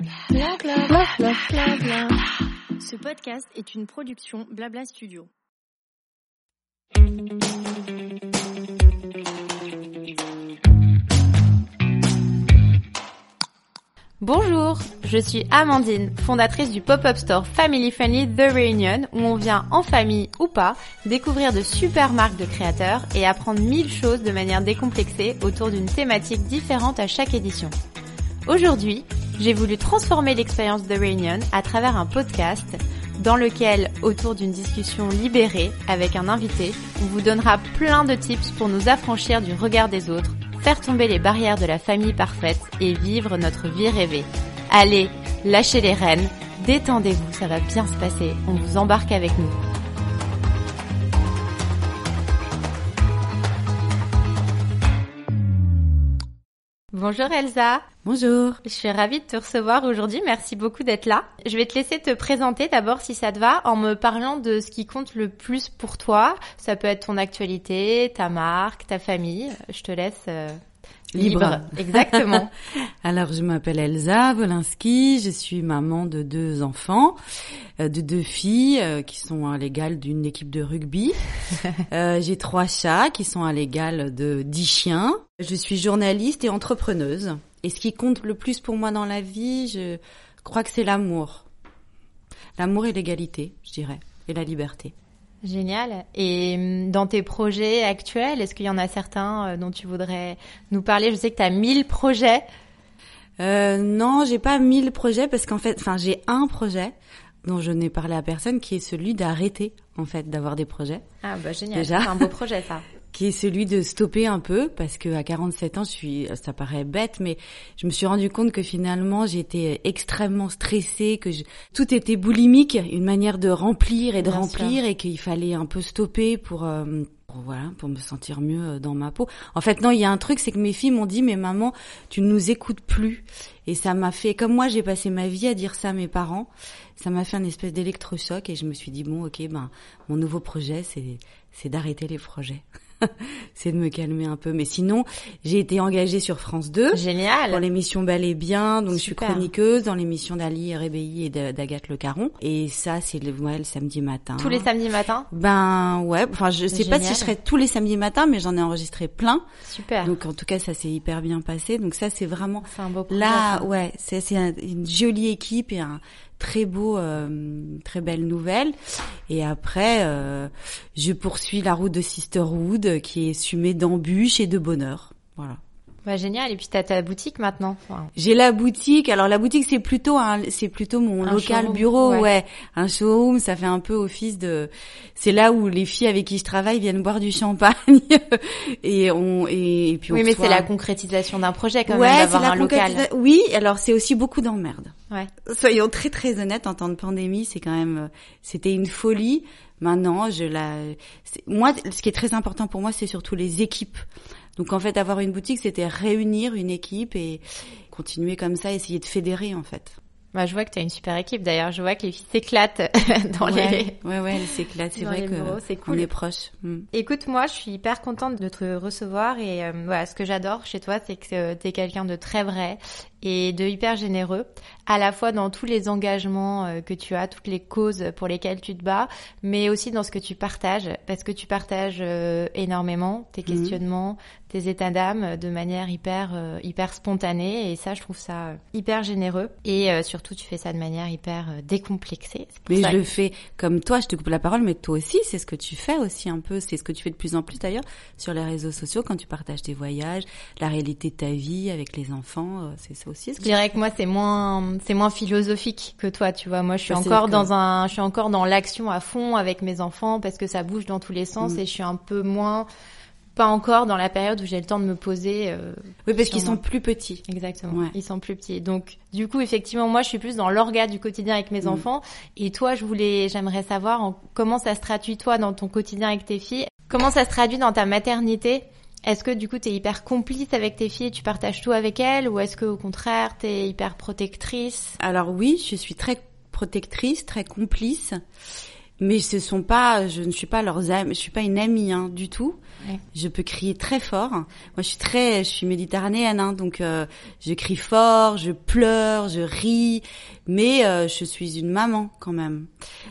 Bla bla bla. Ce podcast est une production Blabla Studio. Bonjour, je suis Amandine, fondatrice du pop-up store Family Friendly The Reunion où on vient en famille ou pas découvrir de super marques de créateurs et apprendre mille choses de manière décomplexée autour d'une thématique différente à chaque édition. Aujourd'hui, j'ai voulu transformer l'expérience The Reunion à travers un podcast dans lequel, autour d'une discussion libérée avec un invité, on vous donnera plein de tips pour nous affranchir du regard des autres faire tomber les barrières de la famille parfaite et vivre notre vie rêvée. Allez, lâchez les rênes, détendez-vous, ça va bien se passer, on vous embarque avec nous. Bonjour Elsa. Bonjour. Je suis ravie de te recevoir aujourd'hui. Merci beaucoup d'être là. Je vais te laisser te présenter d'abord si ça te va en me parlant de ce qui compte le plus pour toi. Ça peut être ton actualité, ta marque, ta famille. Je te laisse libre. Exactement. Alors, je m'appelle Elsa Wolinski, je suis maman de deux enfants, euh, de deux filles euh, qui sont à l'égal d'une équipe de rugby. Euh, J'ai trois chats qui sont à l'égal de dix chiens. Je suis journaliste et entrepreneuse. Et ce qui compte le plus pour moi dans la vie, je crois que c'est l'amour. L'amour et l'égalité, je dirais, et la liberté. Génial. Et hum, dans tes projets actuels, est-ce qu'il y en a certains euh, dont tu voudrais nous parler? Je sais que tu as 1000 projets. Euh, non, j'ai pas mille projets parce qu'en fait, enfin, j'ai un projet dont je n'ai parlé à personne qui est celui d'arrêter en fait d'avoir des projets. Ah bah génial. Déjà. C'est un beau projet ça. qui est celui de stopper un peu parce que à 47 ans, je suis ça paraît bête mais je me suis rendu compte que finalement, j'étais extrêmement stressée que je, tout était boulimique, une manière de remplir et de Bien remplir et qu'il fallait un peu stopper pour euh, pour, voilà, pour me sentir mieux euh, dans ma peau. En fait, non, il y a un truc, c'est que mes filles m'ont dit, mais maman, tu ne nous écoutes plus. Et ça m'a fait, comme moi, j'ai passé ma vie à dire ça à mes parents, ça m'a fait un espèce d'électrochoc et je me suis dit, bon, ok, ben, mon nouveau projet, c'est, c'est d'arrêter les projets. c'est de me calmer un peu. Mais sinon, j'ai été engagée sur France 2 Génial. pour l'émission Bel et Bien. Donc, je suis chroniqueuse dans l'émission d'Ali Rébéi et d'Agathe Le Caron. Et ça, c'est le, ouais, le samedi matin. Tous les samedis matins Ben ouais, enfin je sais pas si je serai tous les samedis matins, mais j'en ai enregistré plein. Super. Donc en tout cas ça s'est hyper bien passé. Donc ça c'est vraiment c'est un beau projet. là ouais, c'est c'est un- une jolie équipe et un très beau, euh, très belle nouvelle. Et après euh, je poursuis la route de Sisterhood qui est sumée d'embûches et de bonheur. Voilà. Bah, génial. Et puis t'as ta boutique maintenant. Enfin, J'ai la boutique. Alors la boutique c'est plutôt un, c'est plutôt mon Un local showroom, bureau, ouais. ouais. Un showroom, ça fait un peu office de. C'est là où les filles avec qui je travaille viennent boire du champagne et on et, et puis on oui, mais c'est la concrétisation d'un projet quand ouais, même c'est d'avoir la un local. concrétisa- Oui, alors c'est aussi beaucoup d'emmerdes. Ouais. Soyons très très honnêtes en temps de pandémie, c'est quand même, c'était une folie. Maintenant, je la, moi, ce qui est très important pour moi, c'est surtout les équipes. Donc en fait, avoir une boutique, c'était réunir une équipe et continuer comme ça, essayer de fédérer en fait. Bah, je vois que tu as une super équipe d'ailleurs. Je vois que les filles s'éclatent dans les. ouais, ouais, c'est clair, c'est vrai que c'est on cool. est proches. Mm. Écoute, moi, je suis hyper contente de te recevoir et euh, voilà, ce que j'adore chez toi, c'est que tu es quelqu'un de très vrai et de hyper généreux, à la fois dans tous les engagements euh, que tu as, toutes les causes pour lesquelles tu te bats, mais aussi dans ce que tu partages, parce que tu partages euh, énormément tes Mhm. questionnements, tes états d'âme de manière hyper euh, hyper spontanée et ça, je trouve ça hyper généreux et surtout tu fais ça de manière hyper décomplexée. Mais je le fais comme toi, je te coupe la parole, mais toi aussi, c'est ce que tu fais aussi un peu, c'est ce que tu fais de plus en plus d'ailleurs sur les réseaux sociaux quand tu partages tes voyages, la réalité de ta vie avec les enfants, c'est ça aussi. Je dirais que moi c'est moins c'est moins philosophique que toi, tu vois. Moi je suis Bah, encore dans un je suis encore dans l'action à fond avec mes enfants parce que ça bouge dans tous les sens Mm. et je suis un peu moins pas encore dans la période où j'ai le temps de me poser euh, Oui, parce qu'ils sont plus petits. exactement. Ouais. Ils sont plus petits. Donc du coup effectivement moi je suis plus dans l'orga du quotidien avec mes Mm. enfants et toi je voulais j'aimerais savoir en- comment ça se traduit toi dans ton quotidien avec tes filles? Comment ça se traduit dans ta maternité? Est-ce que du coup t'es hyper complice avec tes filles, tu partages tout avec elles, ou est-ce que au contraire t'es hyper protectrice? Alors oui, je suis très protectrice, très complice. Mais ce sont pas, je ne suis pas leurs amis, je suis pas une amie hein, du tout. Ouais. Je peux crier très fort. Moi, je suis très, je suis méditerranéenne, hein, donc euh, je crie fort, je pleure, je ris, mais euh, je suis une maman quand même.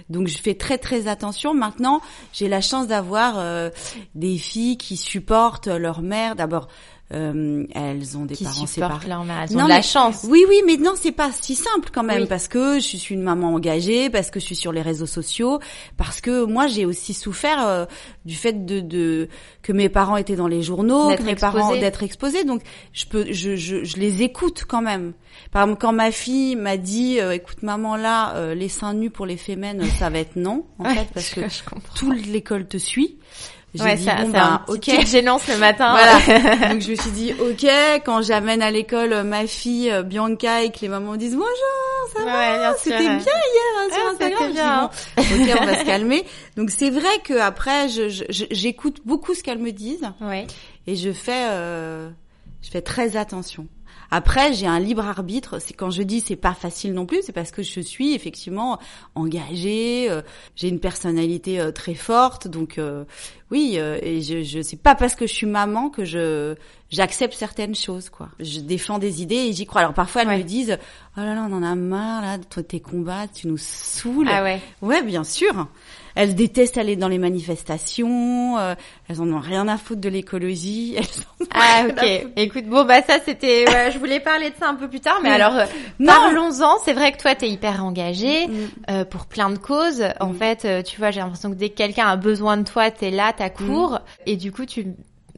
Donc je fais très très attention. Maintenant, j'ai la chance d'avoir euh, des filles qui supportent leur mère. D'abord, euh, elles ont des Qui parents séparés. leur mère. Elles Non, ont de la mais- chance. Oui, oui, mais non, c'est pas si simple quand même Oui. parce que je suis une maman engagée, parce que je suis sur les réseaux sociaux, parce que moi j'ai aussi souffert euh, du fait de, de que mes parents étaient dans les journaux, que mes exposés. parents d'être exposés, donc je peux, je, je, je les écoute quand même. Par exemple, quand ma fille m'a dit, euh, écoute maman là, euh, les seins nus pour les fémènes, ça va être non en Ouais, fait parce que je, toute l'école te suit. J'ai Ouais, dit ça, bon c'est un ok. gênance le matin. Voilà. Donc je me suis dit ok quand j'amène à l'école euh, ma fille euh, Bianca et que les mamans disent bonjour ça va? Ouais, bien sûr. c'était bien hier hein, sur Ah, Instagram. c'était Je dis, bon, ok on va se calmer. Donc c'est vrai que après je- je- je- j'écoute beaucoup ce qu'elles me disent Ouais. et je fais euh, je fais très attention. Après, j'ai un libre arbitre. C'est quand je dis c'est pas facile non plus, c'est parce que je suis effectivement engagée. euh, j'ai une personnalité euh, très forte, donc euh, oui. et je, je c'est pas parce que je suis maman que je j'accepte certaines choses, quoi. Je défends des idées et j'y crois. Alors parfois elles Ouais. me disent oh là là, on en a marre là de toi, tes combats, tu nous saoules. Ah ouais. Ouais, bien sûr. Elles détestent aller dans les manifestations. euh, elles en ont rien à foutre de l'écologie. Ah ok. Écoute, bon bah ça c'était, ouais, je voulais parler de ça un peu plus tard, mais alors euh, parlons-en. C'est vrai que toi t'es hyper engagée Mm. euh, pour plein de causes. En Mm. fait, euh, tu vois, j'ai l'impression que dès que quelqu'un a besoin de toi, t'es là, Mm. t'accours, et du coup tu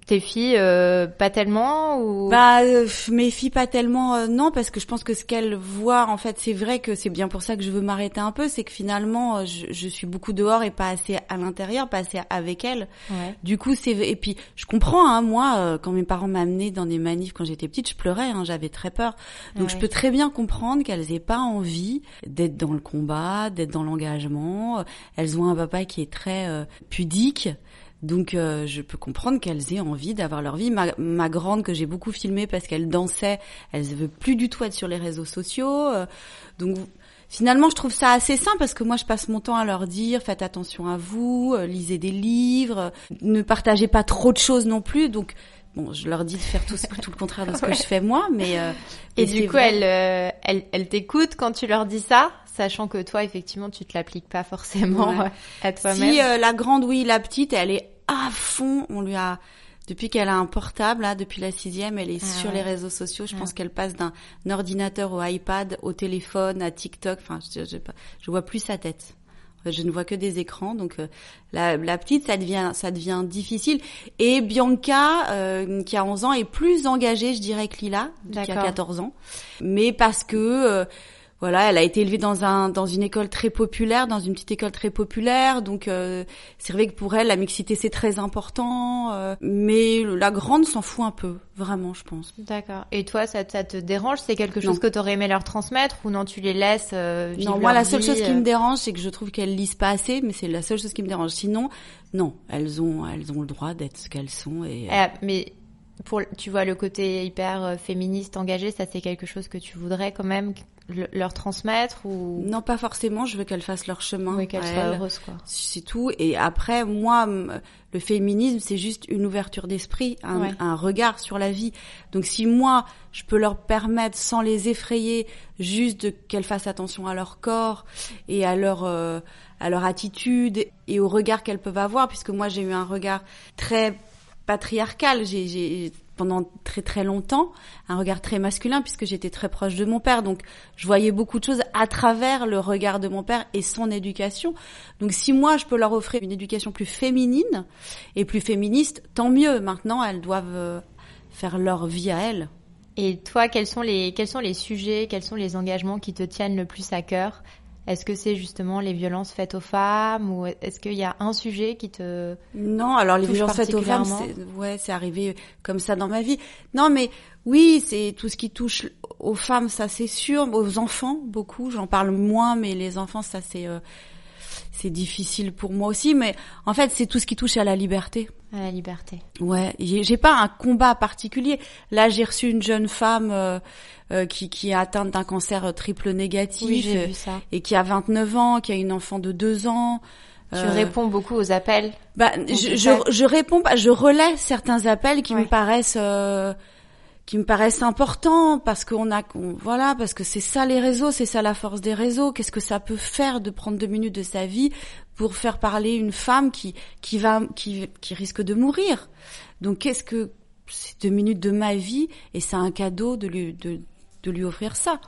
tes filles euh, pas tellement ou? Bah, euh, mes filles pas tellement euh, non parce que je pense que ce qu'elles voient en fait c'est vrai que c'est bien pour ça que je veux m'arrêter un peu c'est que finalement euh, je, je suis beaucoup dehors et pas assez à l'intérieur pas assez avec elles. Ouais. du coup c'est et puis je comprends hein moi quand mes parents m'amenaient dans des manifs quand j'étais petite je pleurais hein, j'avais très peur. Donc je peux très bien comprendre qu'elles aient pas envie d'être dans le combat d'être dans l'engagement. Elles ont un papa qui est très pudique donc euh, je peux comprendre qu'elles aient envie d'avoir leur vie. Ma, ma grande que j'ai beaucoup filmée parce qu'elle dansait, elle veut plus du tout être sur les réseaux sociaux. euh, donc finalement je trouve ça assez simple parce que moi je passe mon temps à leur dire faites attention à vous, euh, lisez des livres, ne partagez pas trop de choses non plus. Donc bon je leur dis de faire tout, ce- tout le contraire de ce que je fais moi, mais euh, Et mais du coup, elles, euh, elles, elles t'écoutent quand tu leur dis ça, sachant que toi, effectivement, tu te l'appliques pas forcément Ouais. à toi-même. Si euh, la grande, oui, la petite, elle est à fond. On lui a depuis qu'elle a un portable, là, depuis la sixième, elle est Ah sur ouais. les réseaux sociaux. Je Ah. pense qu'elle passe d'un ordinateur au iPad, au téléphone, à TikTok. Enfin, je, je, je vois plus sa tête. Je ne vois que des écrans, donc euh, la, la petite, ça devient, ça devient difficile. Et Bianca, euh, qui a 11 ans, est plus engagée, je dirais, que Lila, qui a D'accord. 14 ans. Mais parce que euh, voilà, elle a été élevée dans un dans une école très populaire, dans une petite école très populaire, donc euh, c'est vrai que pour elle la mixité c'est très important, euh, mais la grande s'en fout un peu, vraiment, je pense. D'accord. Et toi, ça, ça te dérange? C'est quelque chose Non. que tu aurais aimé leur transmettre ou non Tu les laisses euh, vivre non, moi la seule vie, chose qui euh, me dérange, c'est que je trouve qu'elles lisent pas assez, mais c'est la seule chose qui me dérange. Sinon, non, elles ont elles ont le droit d'être ce qu'elles sont et euh, euh, mais pour, tu vois, le côté hyper euh, féministe, engagé, ça c'est quelque chose que tu voudrais quand même? Le- leur transmettre ou? Non pas forcément. Je veux qu'elles fassent leur chemin. oui, qu'elles soient heureuses, quoi. C'est tout. Et après, moi, le féminisme, c'est juste une ouverture d'esprit, un, Ouais. un regard sur la vie. Donc si moi, je peux leur permettre, sans les effrayer, juste qu'elles fassent attention à leur corps et à leur euh, à leur attitude et au regard qu'elles peuvent avoir, puisque moi j'ai eu un regard très patriarcal. J'ai pendant très très longtemps un regard très masculin puisque j'étais très proche de mon père. Donc je voyais beaucoup de choses à travers le regard de mon père et son éducation. Donc si moi je peux leur offrir une éducation plus féminine et plus féministe tant mieux. Maintenant elles doivent euh, faire leur vie à elles. Et toi, quels sont les quels sont les sujets, quels sont les engagements qui te tiennent le plus à cœur Est-ce que c'est justement les violences faites aux femmes ou est-ce qu'il y a un sujet qui te Non, alors les violences faites aux femmes, c'est ouais, c'est arrivé comme ça dans ma vie. Non, mais oui, c'est tout ce qui touche aux femmes, ça c'est sûr, aux enfants beaucoup. J'en parle moins, mais les enfants, ça c'est euh, c'est difficile pour moi aussi. Mais en fait, c'est tout ce qui touche à la liberté. À la liberté Ouais, j'ai pas un combat particulier. Là, j'ai reçu une jeune femme euh, euh, qui qui est atteinte d'un cancer euh, triple négatif Oui, j'ai euh, vu ça. et qui a 29 ans, qui a une enfant de 2 ans. Tu réponds beaucoup aux appels. Bah, je, je, je, réponds pas, je relais certains appels qui me paraissent qui me paraissent importants parce qu'on a voilà parce que c'est ça les réseaux c'est ça la force des réseaux qu'est-ce que ça peut faire de prendre deux minutes de sa vie pour faire parler une femme qui qui va qui qui risque de mourir donc qu'est-ce que c'est deux minutes de ma vie et c'est un cadeau de lui de, de lui offrir ça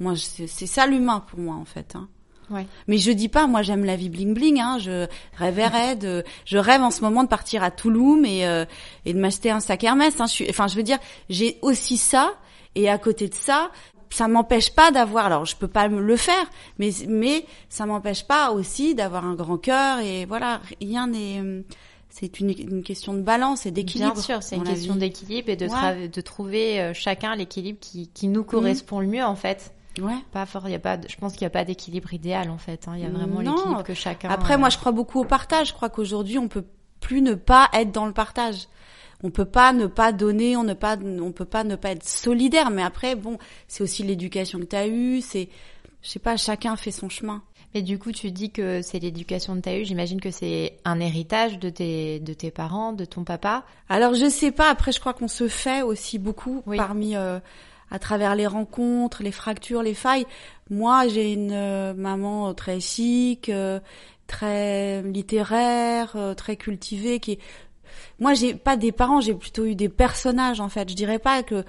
moi c'est ça l'humain pour moi en fait hein. Ouais. Mais je dis pas, moi j'aime la vie bling bling. Hein, je rêverais de, je rêve en ce moment de partir à Toulouse et euh, et de m'acheter un sac Hermès. Hein. Je suis, enfin je veux dire, j'ai aussi ça et à côté de ça, ça m'empêche pas d'avoir. Alors je peux pas le faire, mais mais ça m'empêche pas aussi d'avoir un grand cœur et voilà, rien n'est. C'est une, une, question de balance et d'équilibre. Bien sûr, c'est une question d'équilibre et de, de trouver euh, chacun l'équilibre qui, qui nous correspond le mieux en fait. Ouais. Pas fort, il y a pas. Je pense qu'il n'y a pas d'équilibre idéal en fait. Hein. Il y a vraiment l'équilibre que chacun. Après, moi, euh, je crois beaucoup au partage. Je crois qu'aujourd'hui, on peut plus ne pas être dans le partage. On peut pas ne pas donner, on ne pas, on peut pas ne pas être solidaire. Mais après, bon, c'est aussi l'éducation que tu as eue. C'est, je sais pas, chacun fait son chemin. Et du coup, tu dis que c'est l'éducation que tu as eue. J'imagine que c'est un héritage de tes, de tes parents, de ton papa. Alors, je sais pas. Après, je crois qu'on se fait aussi beaucoup parmi. Euh, à travers les rencontres, les fractures, les failles. Moi, j'ai une euh, maman très chic, euh, très littéraire, euh, très cultivée, qui Moi, j'ai pas des parents, j'ai plutôt eu des personnages en fait. Je dirais pas que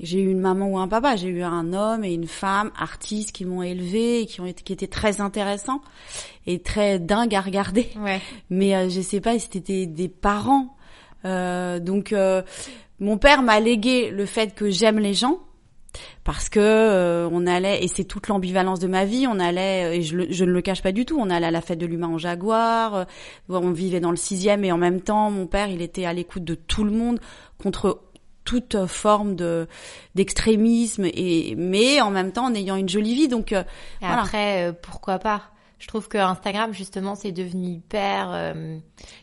j'ai eu une maman ou un papa, j'ai eu un homme et une femme artistes qui m'ont élevée et qui ont été qui étaient très intéressants et très dingues à regarder. Ouais. Mais je sais pas si c'était des parents. donc mon père m'a légué le fait que j'aime les gens parce que euh, on allait et c'est toute l'ambivalence de ma vie on allait et je, ne le cache pas du tout on allait à la fête de l'humain en Jaguar euh, on vivait dans le sixième et en même temps mon père il était à l'écoute de tout le monde contre toute forme de d'extrémisme et mais en même temps en ayant une jolie vie donc euh, après pourquoi pas? Je trouve que Instagram justement c'est devenu hyper euh,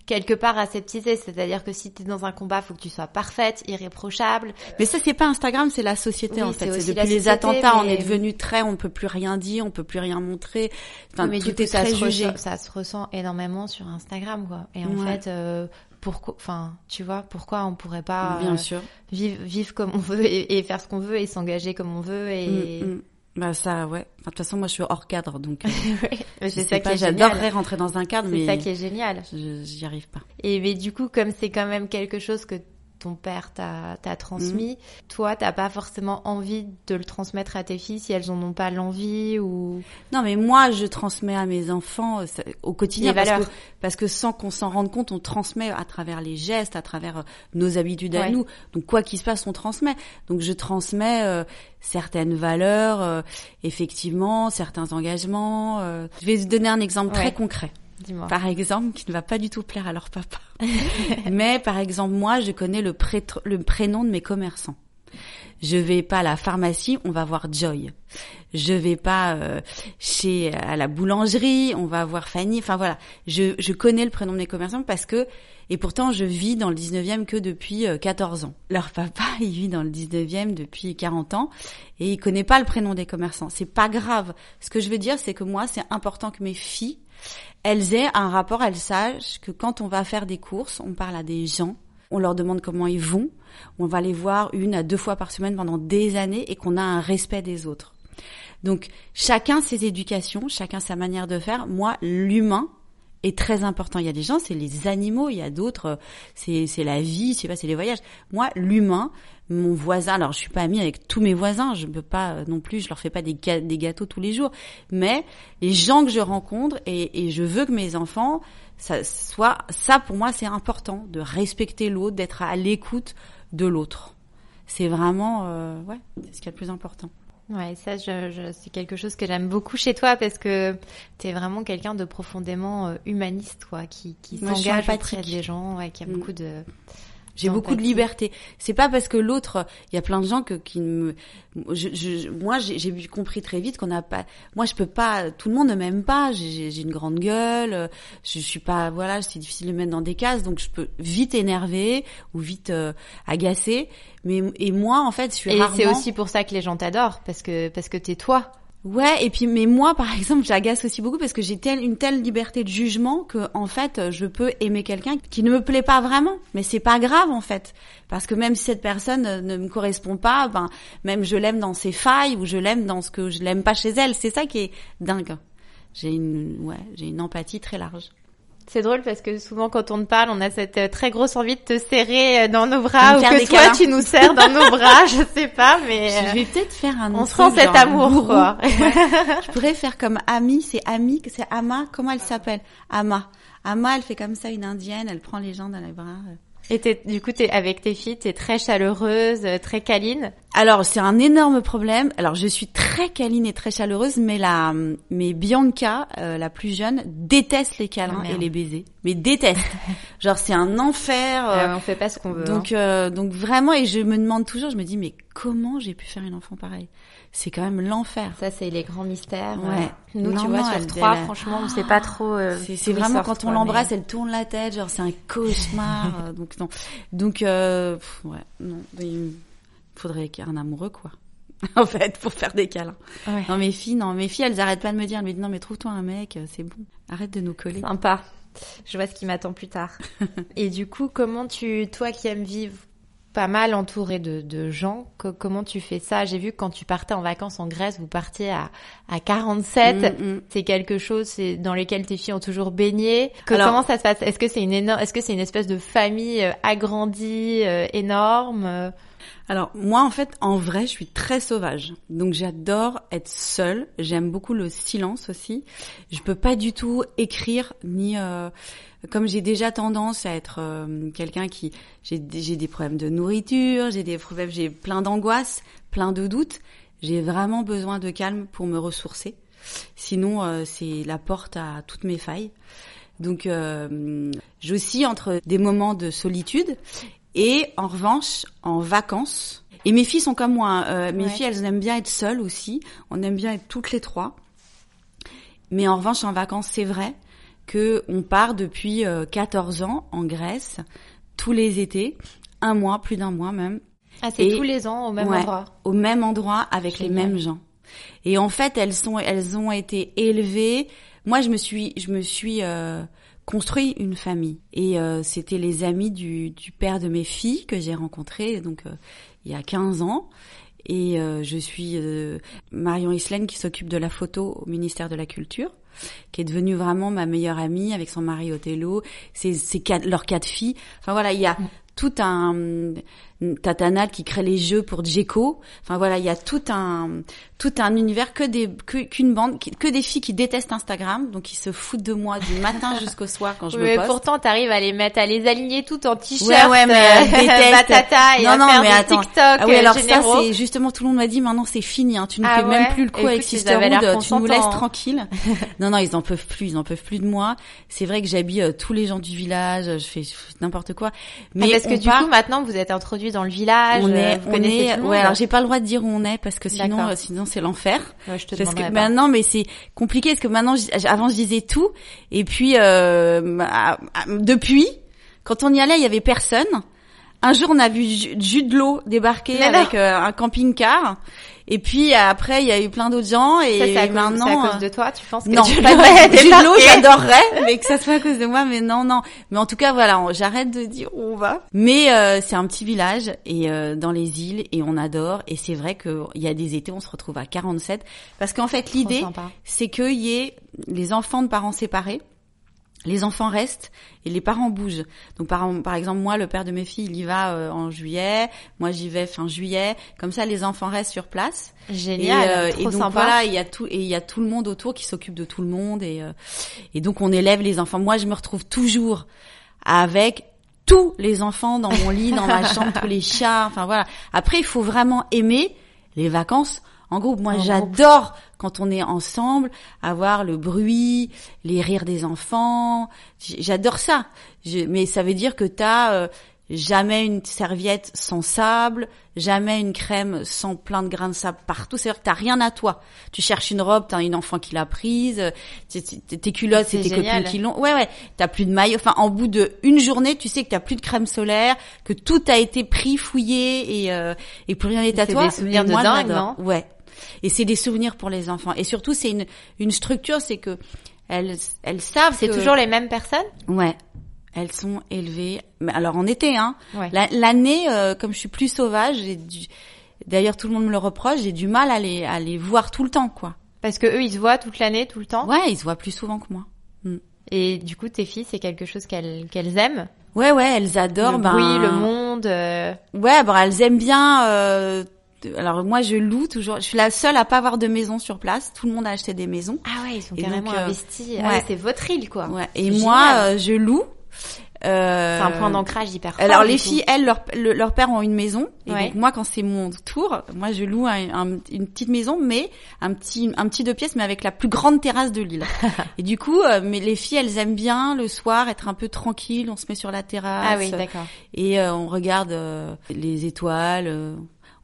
quelque part aseptisé, c'est-à-dire que si tu es dans un combat, faut que tu sois parfaite, irréprochable. Mais ça c'est pas Instagram, c'est la société en fait. C'est depuis les attentats, on est devenu très, on peut plus rien dire, on peut plus rien montrer. Enfin, mais tout est ça très se jugé. Ressent, ça se ressent énormément sur Instagram quoi. Et en fait euh, pourquoi enfin tu vois pourquoi on pourrait pas bien euh, sûr vivre vivre comme on veut et, faire ce qu'on veut et s'engager comme on veut et mm, mm. Bah ça, ouais. de toute façon, moi, je suis hors cadre, donc. Euh, c'est ça qui est J'adorerais rentrer dans un cadre, mais. C'est ça qui est génial. J'y arrive pas. Et mais du coup, comme c'est quand même quelque chose que ton père t'a transmis. Mm. Toi, t'as pas forcément envie de le transmettre à tes filles si elles en ont pas l'envie ou. Non, mais moi, je transmets à mes enfants euh, au quotidien parce que, parce que sans qu'on s'en rende compte, on transmet à travers les gestes, à travers euh, nos habitudes à nous. Donc quoi qu'il se passe, on transmet. Donc je transmets euh, certaines valeurs, effectivement, certains engagements. Je vais te donner un exemple très concret par exemple, qui ne va pas du tout plaire à leur papa. Mais par exemple, moi, je connais le, le prénom de mes commerçants. Je vais pas à la pharmacie, on va voir Joy. Je vais pas euh, chez à la boulangerie, on va voir Fanny. Enfin voilà, je, je connais le prénom de mes commerçants parce que et pourtant je vis dans le 19e que depuis 14 euh, ans. Leur papa, il vit dans le 19e depuis 40 ans et il connaît pas le prénom des commerçants. C'est pas grave. Ce que je veux dire, c'est que moi, c'est important que mes filles elles aient un rapport, elles sachent que quand on va faire des courses, on parle à des gens, on leur demande comment ils vont, on va les voir une à deux fois par semaine pendant des années et qu'on a un respect des autres. Donc chacun ses éducations, chacun sa manière de faire. Moi, l'humain, est très important. Il y a des gens, c'est les animaux, il y a d'autres, c'est c'est la vie, je sais pas, c'est les voyages. Moi, l'humain, mon voisin, alors je suis pas amie avec tous mes voisins, je peux pas euh, non plus, je leur fais pas des, des gâteaux tous les jours, mais les gens que je rencontre et, et je veux que mes enfants, ça soit ça pour moi c'est important de respecter l'autre, d'être à l'écoute de l'autre. C'est vraiment euh, ouais, ce qui est le plus important. Ouais, ça, je, je, c'est quelque chose que j'aime beaucoup chez toi parce que tu es vraiment quelqu'un de profondément euh, humaniste, quoi, qui, qui s'engage auprès des gens, ouais, qui a mm. beaucoup de j'ai beaucoup de liberté. C'est pas parce que l'autre, il y a plein de gens que qui me, je, je, moi j'ai compris très vite qu'on n'a pas, moi je peux pas, tout le monde ne m'aime pas. J'ai une grande gueule, je, suis pas, voilà, c'est difficile de mettre dans des cases, donc je peux vite énerver ou vite euh, agacer. Mais et moi en fait, je suis et c'est aussi pour ça que les gens t'adorent parce que parce que t'es toi. Ouais, et puis mais moi par exemple, j'agace aussi beaucoup parce que j'ai telle une telle liberté de jugement que en fait, je peux aimer quelqu'un qui ne me plaît pas vraiment, mais c'est pas grave en fait, parce que même si cette personne ne me correspond pas, ben même je l'aime dans ses failles ou je l'aime dans ce que je l'aime pas chez elle, c'est ça qui est dingue. J'ai une ouais, j'ai une empathie très large. C'est drôle parce que souvent quand on te parle, on a cette euh, très grosse envie de te serrer euh, dans nos bras ou que toi tu nous serres dans nos bras, je sais pas, mais je vais peut-être faire un. On sent cet amour, quoi. je pourrais faire comme Ami, c'est Ami, c'est Ama, comment elle s'appelle? Ama. Ama, elle fait comme ça une indienne, elle prend les gens dans les bras. Et du coup, es, avec tes filles, t'es très chaleureuse, euh, très câline. Alors, c'est un énorme problème. Alors, je suis très câline et très chaleureuse, mais la, mais Bianca, euh, la plus jeune, déteste les câlins ah, et les baisers. Mais déteste. Genre, c'est un enfer. Euh, on fait pas ce qu'on veut. Donc, hein. donc vraiment, et je me demande toujours, je me dis, mais comment j'ai pu faire une enfant pareille? C'est quand même l'enfer. Ça, c'est les grands mystères. Ouais. Nous, tu vois, sur trois, franchement, on sait pas trop. Euh, c'est vraiment quand on l'embrasse, elle tourne la tête, genre c'est un cauchemar. Euh, donc non. Donc euh, ouais, non. Faudrait un amoureux, quoi. en fait, pour faire des câlins. Ouais. Non, mes filles, non, mes filles, elles arrêtent pas de me dire, mais non, mais trouve-toi un mec, c'est bon. Arrête de nous coller. Sympa. Je vois ce qui m'attend plus tard. Et du coup, comment tu, toi qui aimes vivre pas mal entouré de, de gens. comment tu fais ça? J'ai vu que quand tu partais en vacances en Grèce, vous partiez à, à 47. Mm, mm. C'est quelque chose dans lequel tes filles ont toujours baigné. comment ça se passe? Est-ce que c'est une énorme Est-ce que c'est une espèce de famille euh, agrandie, euh, énorme alors moi en fait en vrai je suis très sauvage donc j'adore être seule j'aime beaucoup le silence aussi je peux pas du tout écrire ni euh, comme j'ai déjà tendance à être euh, quelqu'un qui j'ai des problèmes de nourriture, j'ai des problèmes, j'ai plein d'angoisses, plein de doutes, j'ai vraiment besoin de calme pour me ressourcer. Sinon, euh, c'est la porte à toutes mes failles. Donc, euh, j'oscille entre des moments de solitude et, en revanche, en vacances. Et mes filles sont comme moi. Hein. Euh, mes filles, elles aiment bien être seules aussi. On aime bien être toutes les trois. Mais en revanche, en vacances, c'est vrai que on part depuis 14 euh, ans en Grèce tous les étés, un mois, plus d'un mois même. Ah, c'est tous les ans au même endroit. Au même endroit avec les mêmes gens. Et en fait, elles sont, elles ont été élevées. Moi, je me suis, je me suis euh, construit une famille. Et euh, c'était les amis du, du, père de mes filles que j'ai rencontrés donc il y a 15 ans. Et je suis Marion Islaine qui s'occupe de la photo au ministère de la Culture qui est devenue vraiment ma meilleure amie avec son mari Othello, ses, ses quatre, leurs quatre filles. Enfin voilà, il y a tout un Tatanal qui crée les jeux pour Djeko. Enfin voilà, il y a tout un tout un univers que des qu'une bande que des filles qui détestent Instagram, donc qui se foutent de moi du matin jusqu'au soir quand je me poste. pourtant t'arrives à les mettre à les aligner toutes en t-shirt. Ouais ouais mais euh, batata et non, à non, faire mais des attends. TikTok ah oui, alors ça c'est justement tout le monde m'a dit maintenant c'est fini hein, tu ne ah fais même plus le coup avec Sisterhood, tu nous laisses tranquille. non non, ils en peuvent plus, ils en peuvent plus de moi. C'est vrai que j'habille euh, tous les gens du village, je fais, n'importe quoi. Ah, mais parce que du coup maintenant vous êtes introduit dans le village. On est, on est, ouais. Alors j'ai pas le droit de dire où on est parce que sinon, euh, sinon c'est l'enfer. Ouais, je te parce que maintenant, mais c'est compliqué parce que maintenant, avant je disais tout et puis euh, depuis, quand on y allait, il y avait personne. Un jour, on a vu Jude l'eau débarquer avec euh, un camping-car. Et puis après, il y a eu plein d'autres gens et ça, à maintenant. Cause, à cause de toi, tu penses que non, tu pas de l'eau, j'adorerais, mais que ça soit à cause de moi. Mais non, non. Mais en tout cas, voilà, j'arrête de dire où on va. Mais euh, c'est un petit village et euh, dans les îles et on adore. Et c'est vrai qu'il y a des étés, on se retrouve à 47 parce qu'en fait, l'idée, c'est qu'il y ait les enfants de parents séparés les enfants restent et les parents bougent. Donc par, par exemple moi le père de mes filles il y va euh, en juillet, moi j'y vais fin juillet. Comme ça les enfants restent sur place. Génial, et, euh, trop et donc voilà il y a tout et il y a tout le monde autour qui s'occupe de tout le monde et euh, et donc on élève les enfants. Moi je me retrouve toujours avec tous les enfants dans mon lit, dans ma chambre, tous les chats. Enfin voilà. Après il faut vraiment aimer les vacances en groupe. Moi, j'adore quand on est ensemble, avoir le bruit, les rires des enfants. J'adore ça. mais ça veut dire que t'as euh, jamais une serviette sans sable, jamais une crème sans plein de grains de sable partout. C'est-à-dire que t'as rien à toi. Tu cherches une robe, t'as une enfant qui l'a prise, tes culottes, c'est tes copines qui l'ont. Ouais, ouais. T'as plus de maillot. Enfin, en bout de une journée, tu sais que t'as plus de crème solaire, que tout a été pris, fouillé et euh, et plus rien n'est à toi. Des souvenirs de dingue, non? Ouais. Et c'est des souvenirs pour les enfants. Et surtout, c'est une, une structure, c'est que elles, elles savent C'est que- toujours les mêmes personnes? Ouais. Elles sont élevées. Mais alors en été, hein. Ouais. La- L'année, euh, comme je suis plus sauvage, j'ai du... d'ailleurs tout le monde me le reproche, j'ai du mal à les, à les voir tout le temps, quoi. Parce que eux, ils se voient toute l'année, tout le temps? Ouais, ils se voient plus souvent que moi. Et du coup, tes filles, c'est quelque chose qu'elles qu'elles aiment? Ouais, ouais, elles adorent. le ben, bruit, le monde. euh, Ouais, bon, elles aiment bien. euh, Alors moi, je loue toujours. Je suis la seule à pas avoir de maison sur place. Tout le monde a acheté des maisons. Ah ouais, ils sont Et carrément donc, euh, investis. ouais. Ah c'est votre île, quoi. Ouais. Et moi, euh, je loue. Euh, C'est un point d'ancrage hyper fort. Alors les filles, elles, leur, le- leurs pères ont une maison. Et Ouais. donc moi, quand c'est mon tour, moi je loue un- un- une petite maison, mais un petit, un petit deux pièces, mais avec la plus grande terrasse de l'île. et du coup, mais les filles, elles aiment bien le soir être un peu tranquille. On se met sur la terrasse. Ah oui, d'accord. et euh, on regarde euh, les étoiles.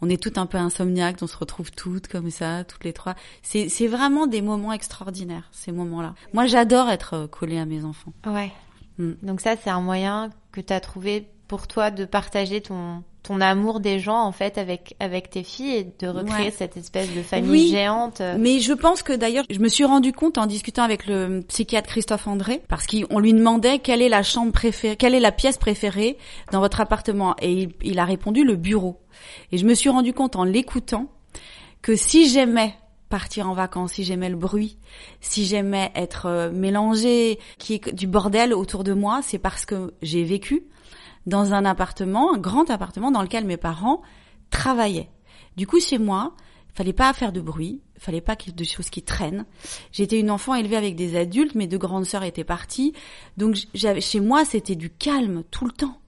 On est toutes un peu insomniaques, on se retrouve toutes comme ça, toutes les trois. C'est c'est vraiment des moments extraordinaires, ces moments-là. Moi, j'adore être euh, collée à mes enfants. Ouais. Mm. Donc ça, c'est un moyen que tu as trouvé pour toi de partager ton ton amour des gens en fait avec avec tes filles et de recréer Ouais. cette espèce de famille Oui. géante. euh. Mais je pense que d'ailleurs, je me suis rendu compte en discutant avec le psychiatre Christophe André, parce qu'on lui demandait quelle est la chambre préférée, quelle est la pièce préférée dans votre appartement, et il, il a répondu le bureau. Et je me suis rendu compte en l'écoutant que si j'aimais partir en vacances, si j'aimais le bruit, si j'aimais être euh, mélangée, qui est du bordel autour de moi, c'est parce que j'ai vécu dans un appartement, un grand appartement dans lequel mes parents travaillaient. Du coup, chez moi, fallait pas faire de bruit, fallait pas qu'il y ait de choses qui traînent. J'étais une enfant élevée avec des adultes, mes deux grandes sœurs étaient parties, donc j'avais chez moi c'était du calme tout le temps.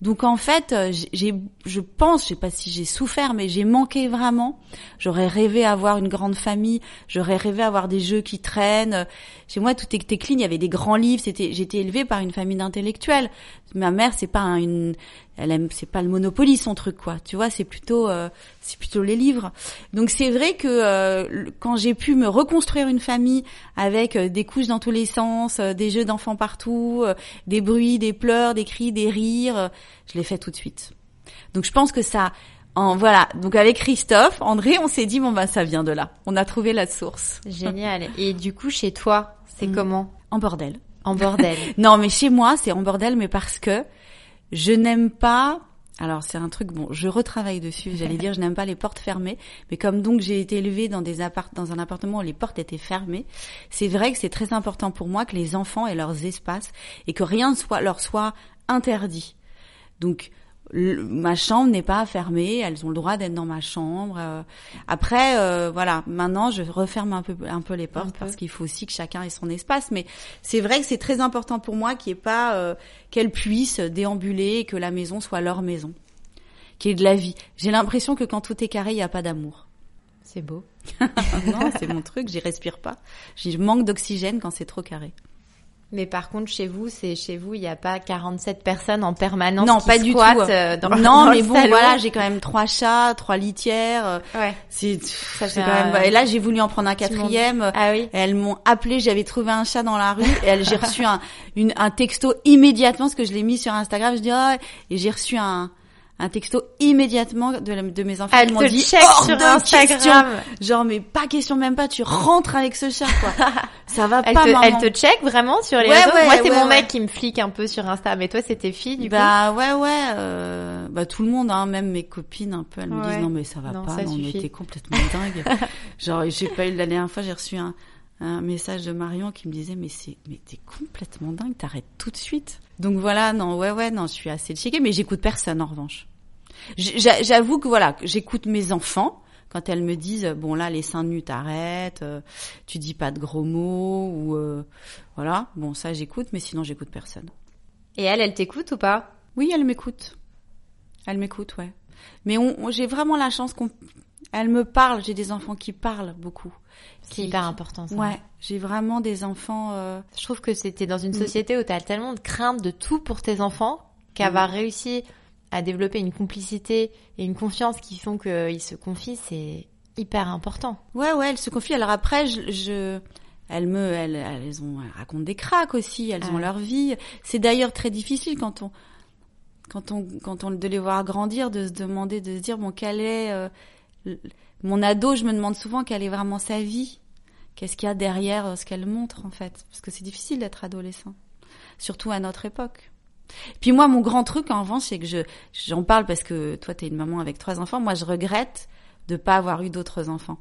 Donc en fait, euh, j'ai, je pense, je sais pas si j'ai souffert, mais j'ai manqué vraiment. J'aurais rêvé avoir une grande famille, j'aurais rêvé avoir des jeux qui traînent. Chez moi, tout était clean, il y avait des grands livres. C'était, j'étais élevée par une famille d'intellectuels. Ma mère, c'est pas un- une, elle aime, c'est pas le Monopoly son truc quoi. Tu vois, c'est plutôt, euh, c'est plutôt les livres. Donc c'est vrai que euh, quand j'ai pu me reconstruire une famille avec euh, des couches dans tous les sens, euh, des jeux d'enfants partout, euh, des bruits, des pleurs, des cris, des rires, je l'ai fait tout de suite. Donc je pense que ça, en voilà. Donc avec Christophe, André, on s'est dit bon bah ça vient de là. On a trouvé la source. Génial. Et du coup, chez toi, c'est Mm. comment En bordel. En bordel. Non, mais chez moi, c'est en bordel, mais parce que je n'aime pas. Alors c'est un truc bon, je retravaille dessus. J'allais dire, je n'aime pas les portes fermées, mais comme donc j'ai été élevée dans des appart dans un appartement où les portes étaient fermées, c'est vrai que c'est très important pour moi que les enfants aient leurs espaces et que rien ne soit leur soit interdit. Donc le- ma chambre n'est pas fermée, elles ont le droit d'être dans ma chambre. euh. Après, euh, voilà, maintenant je referme un peu un peu les portes peu. parce qu'il faut aussi que chacun ait son espace. Mais c'est vrai que c'est très important pour moi qu'il n'y ait pas euh, qu'elles puissent déambuler et que la maison soit leur maison, qu'il y ait de la vie. J'ai l'impression que quand tout est carré, il n'y a pas d'amour. c'est beau. non, c'est mon truc, j'y respire pas. Je manque d'oxygène quand c'est trop carré. Mais par contre, chez vous, c'est chez vous, il n'y a pas 47 personnes en permanence non, qui pas du tout. euh, dans, non, dans mais bon, salon. voilà, j'ai quand même trois chats, trois litières. euh, Ouais. C'est c'est fait quand un- même. Et là, j'ai voulu en prendre un quatrième. Ah oui. Et elles m'ont appelé, j'avais trouvé un chat dans la rue et j'ai reçu un, une, un texto immédiatement parce que je l'ai mis sur Instagram. Je dis oh, et j'ai reçu un, un texto immédiatement de, la- de mes enfants Elle m'ont dit check hors sur de Instagram. question. Genre mais pas question même pas, tu rentres avec ce chat quoi. Ça va Elle pas te, maman. elle te check vraiment sur les Ouais, réseaux? ouais, Moi, c'est ouais, mon mec qui me flique un peu sur Insta. Mais toi, c'est tes filles, du coup? bah ouais ouais euh, bah tout le monde hein, même mes copines un peu elles me disent non mais ça va Non, pas ça non, on était complètement dingue genre j'ai pas eu la dernière fois j'ai reçu un un message de Marion qui me disait mais c'est mais t'es complètement dingue t'arrêtes tout de suite donc voilà non ouais ouais non je suis assez checkée mais j'écoute personne en revanche j'avoue que voilà j'écoute mes enfants quand elles me disent bon là les seins nus t'arrêtes euh, tu dis pas de gros mots ou euh, voilà bon ça j'écoute mais sinon j'écoute personne Et elle, elle t'écoute ou pas? Oui, elle m'écoute. Elle m'écoute, ouais. Mais on, on- j'ai vraiment la chance qu'on, elle me parle. J'ai des enfants qui parlent beaucoup. C'est hyper important, ça. Ouais, j'ai vraiment des enfants. euh, Je trouve que c'était dans une Mm. société où tu as tellement de crainte de tout pour tes enfants qu'avoir réussi à développer une complicité et une confiance qui font qu'ils se confient, c'est hyper important. Ouais, ouais, elles se confient. Alors après, je, je elles me, elles, elles ont, elles racontent des cracks aussi. Elles Ah ont leur vie. C'est d'ailleurs très difficile quand on, quand on, quand on de les voir grandir, de se demander, de se dire bon, quel est, euh, mon ado, je me demande souvent quelle est vraiment sa vie. Qu'est-ce qu'il y a derrière euh, ce qu'elle montre, en fait. Parce que c'est difficile d'être adolescent. Surtout à notre époque. Puis moi, mon grand truc, en revanche, c'est que je, j'en parle parce que toi, t'es une maman avec trois enfants. Moi, je regrette de pas avoir eu d'autres enfants.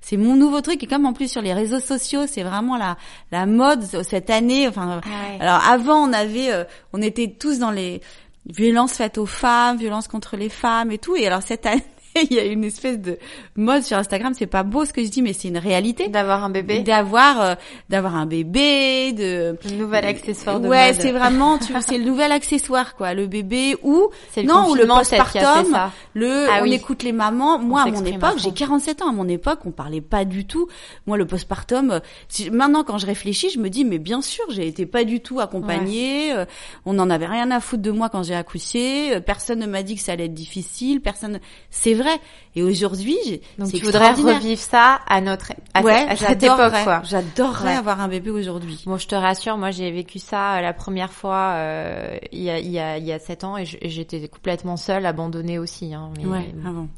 C'est mon nouveau truc et comme en plus sur les réseaux sociaux, c'est vraiment la la mode cette année. Enfin, ouais. alors avant, on avait, euh, on était tous dans les violences faites aux femmes, violences contre les femmes et tout. Et alors cette année, il y a une espèce de mode sur Instagram. C'est pas beau ce que je dis, mais c'est une réalité. D'avoir un bébé, D'avoir euh, d'avoir un bébé, de le nouvel accessoire de ouais, c'est vraiment, tu c'est le nouvel accessoire quoi, le bébé ou le non ou le postpartum, le Ah on oui. écoute les mamans. Moi à mon époque, j'ai 47 ans. À mon époque, on parlait pas du tout. Moi le postpartum, euh, si- maintenant quand je réfléchis, je me dis mais bien sûr, j'ai été pas du tout accompagnée. euh, On n'en avait rien à foutre de moi quand j'ai accouché. euh, Personne ne m'a dit que ça allait être difficile. Personne, c'est vrai. Et aujourd'hui, Donc tu voudrais revivre ça à notre à, ouais, à cette époque j'adorerais. quoi. J'adorerais Ouais. avoir un bébé aujourd'hui. Bon, je te rassure, moi j'ai vécu ça euh, la première fois euh, il y a il y a il y a sept ans et j'étais complètement seule, abandonnée aussi. Hein, mais, Ouais, ah bon.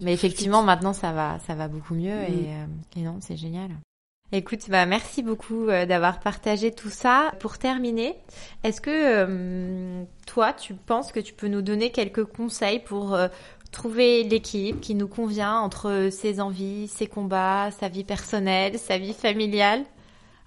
Mais effectivement maintenant ça va ça va beaucoup mieux Mm. et, euh, et non c'est génial. Écoute, bah merci beaucoup euh, d'avoir partagé tout ça. Pour terminer, est-ce que euh, toi tu penses que tu peux nous donner quelques conseils pour euh, trouver l'équilibre qui nous convient entre ses envies, ses combats, sa vie personnelle, sa vie familiale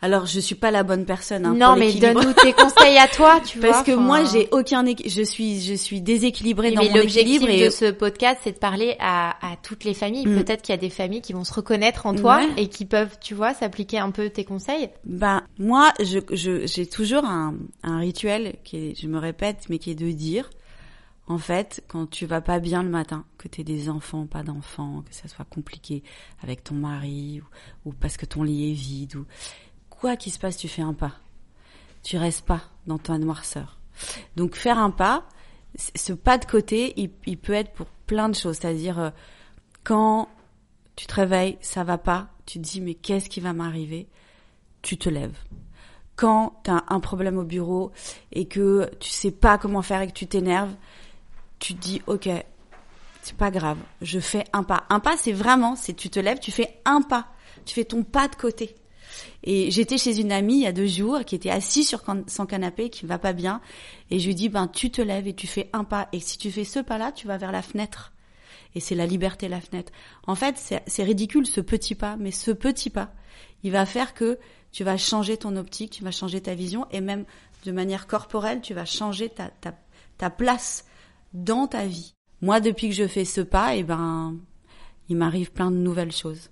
Alors, je suis pas la bonne personne. Hein, Non, pour mais donne-nous tes conseils à toi, tu vois. Parce que enfin. moi, j'ai aucun, je suis, je suis déséquilibrée Oui, dans mais mon équilibre et de ce podcast, c'est de parler à, à toutes les familles. Mm. Peut-être qu'il y a des familles qui vont se reconnaître en toi Ouais. et qui peuvent, tu vois, s'appliquer un peu tes conseils. ben moi, je, je, j'ai toujours un, un rituel qui est, je me répète, mais qui est de dire, en fait, quand tu vas pas bien le matin, que tu des enfants, pas d'enfants, que ça soit compliqué avec ton mari ou, parce que ton lit est vide ou quoi qu'il se passe, tu fais un pas. Tu restes pas dans ta noirceur. Donc faire un pas, ce pas de côté, il, il peut être pour plein de choses. C'est-à-dire euh, quand tu te réveilles, ça va pas, tu te dis mais qu'est-ce qui va m'arriver? Tu te lèves. Quand tu as un problème au bureau et que tu sais pas comment faire et que tu t'énerves, tu te dis OK, c'est pas grave, je fais un pas. Un pas c'est vraiment, c'est tu te lèves, tu fais un pas. Tu fais ton pas de côté. Et j'étais chez une amie il y a deux jours qui était assise sur son canapé, qui va pas bien, et je lui dis ben tu te lèves et tu fais un pas. Et si tu fais ce pas-là, tu vas vers la fenêtre. Et c'est la liberté la fenêtre. En fait, c'est c'est ridicule ce petit pas, mais ce petit pas, il va faire que tu vas changer ton optique, tu vas changer ta vision, et même de manière corporelle, tu vas changer ta ta, ta place dans ta vie. Moi, depuis que je fais ce pas, et ben, il m'arrive plein de nouvelles choses.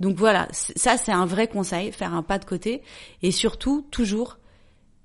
Donc voilà, ça c'est un vrai conseil, faire un pas de côté et surtout toujours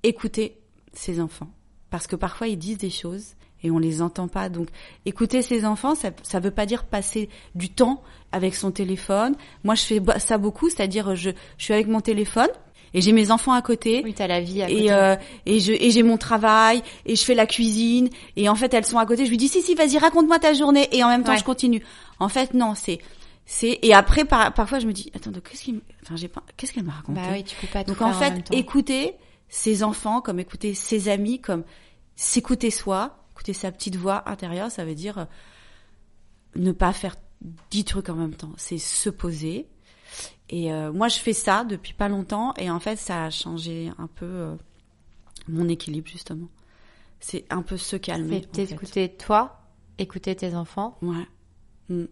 écouter ses enfants parce que parfois ils disent des choses et on les entend pas. Donc écouter ses enfants, ça ça veut pas dire passer du temps avec son téléphone. Moi je fais ça beaucoup, c'est-à-dire je suis avec mon téléphone et j'ai mes enfants à côté. Oui, t'as la vie à côté. et euh, et je et j'ai mon travail et je fais la cuisine. Et en fait elles sont à côté. Je lui dis si si vas-y raconte-moi ta journée. Et en même temps Ouais. je continue. En fait non c'est c'est et après par, parfois je me dis attends donc qu'est-ce qu'il enfin j'ai pas qu'est-ce qu'elle m'a raconté? Bah oui, tu peux pas tout donc faire en fait écouter ses enfants comme écouter ses amis comme s'écouter soi écouter sa petite voix intérieure ça veut dire euh, ne pas faire dix trucs en même temps. C'est se poser et euh, moi, je fais ça depuis pas longtemps et en fait, ça a changé un peu euh, mon équilibre justement. C'est un peu se calmer. C'est en fait. écouter toi, écouter tes enfants. Ouais. Mm.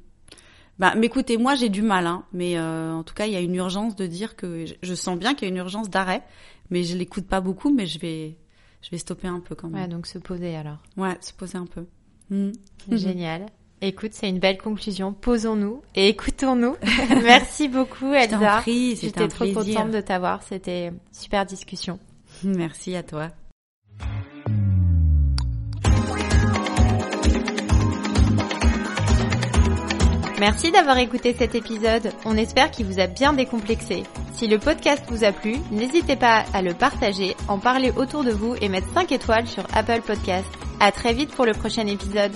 Bah, mais écoutez, moi j'ai du mal, hein, mais euh, en tout cas, il y a une urgence de dire que je, je sens bien qu'il y a une urgence d'arrêt, mais je l'écoute pas beaucoup, mais je vais, je vais stopper un peu quand Ouais, même. donc se poser alors. Ouais, se poser un peu. Mm. Génial. Écoute, c'est une belle conclusion. Posons-nous et écoutons-nous. Merci beaucoup, Je Elsa. c'était J'étais trop plaisir. contente de t'avoir. C'était une super discussion. Merci à toi. Merci d'avoir écouté cet épisode. On espère qu'il vous a bien décomplexé. Si le podcast vous a plu, n'hésitez pas à le partager, en parler autour de vous et mettre 5 étoiles sur Apple Podcast. À très vite pour le prochain épisode.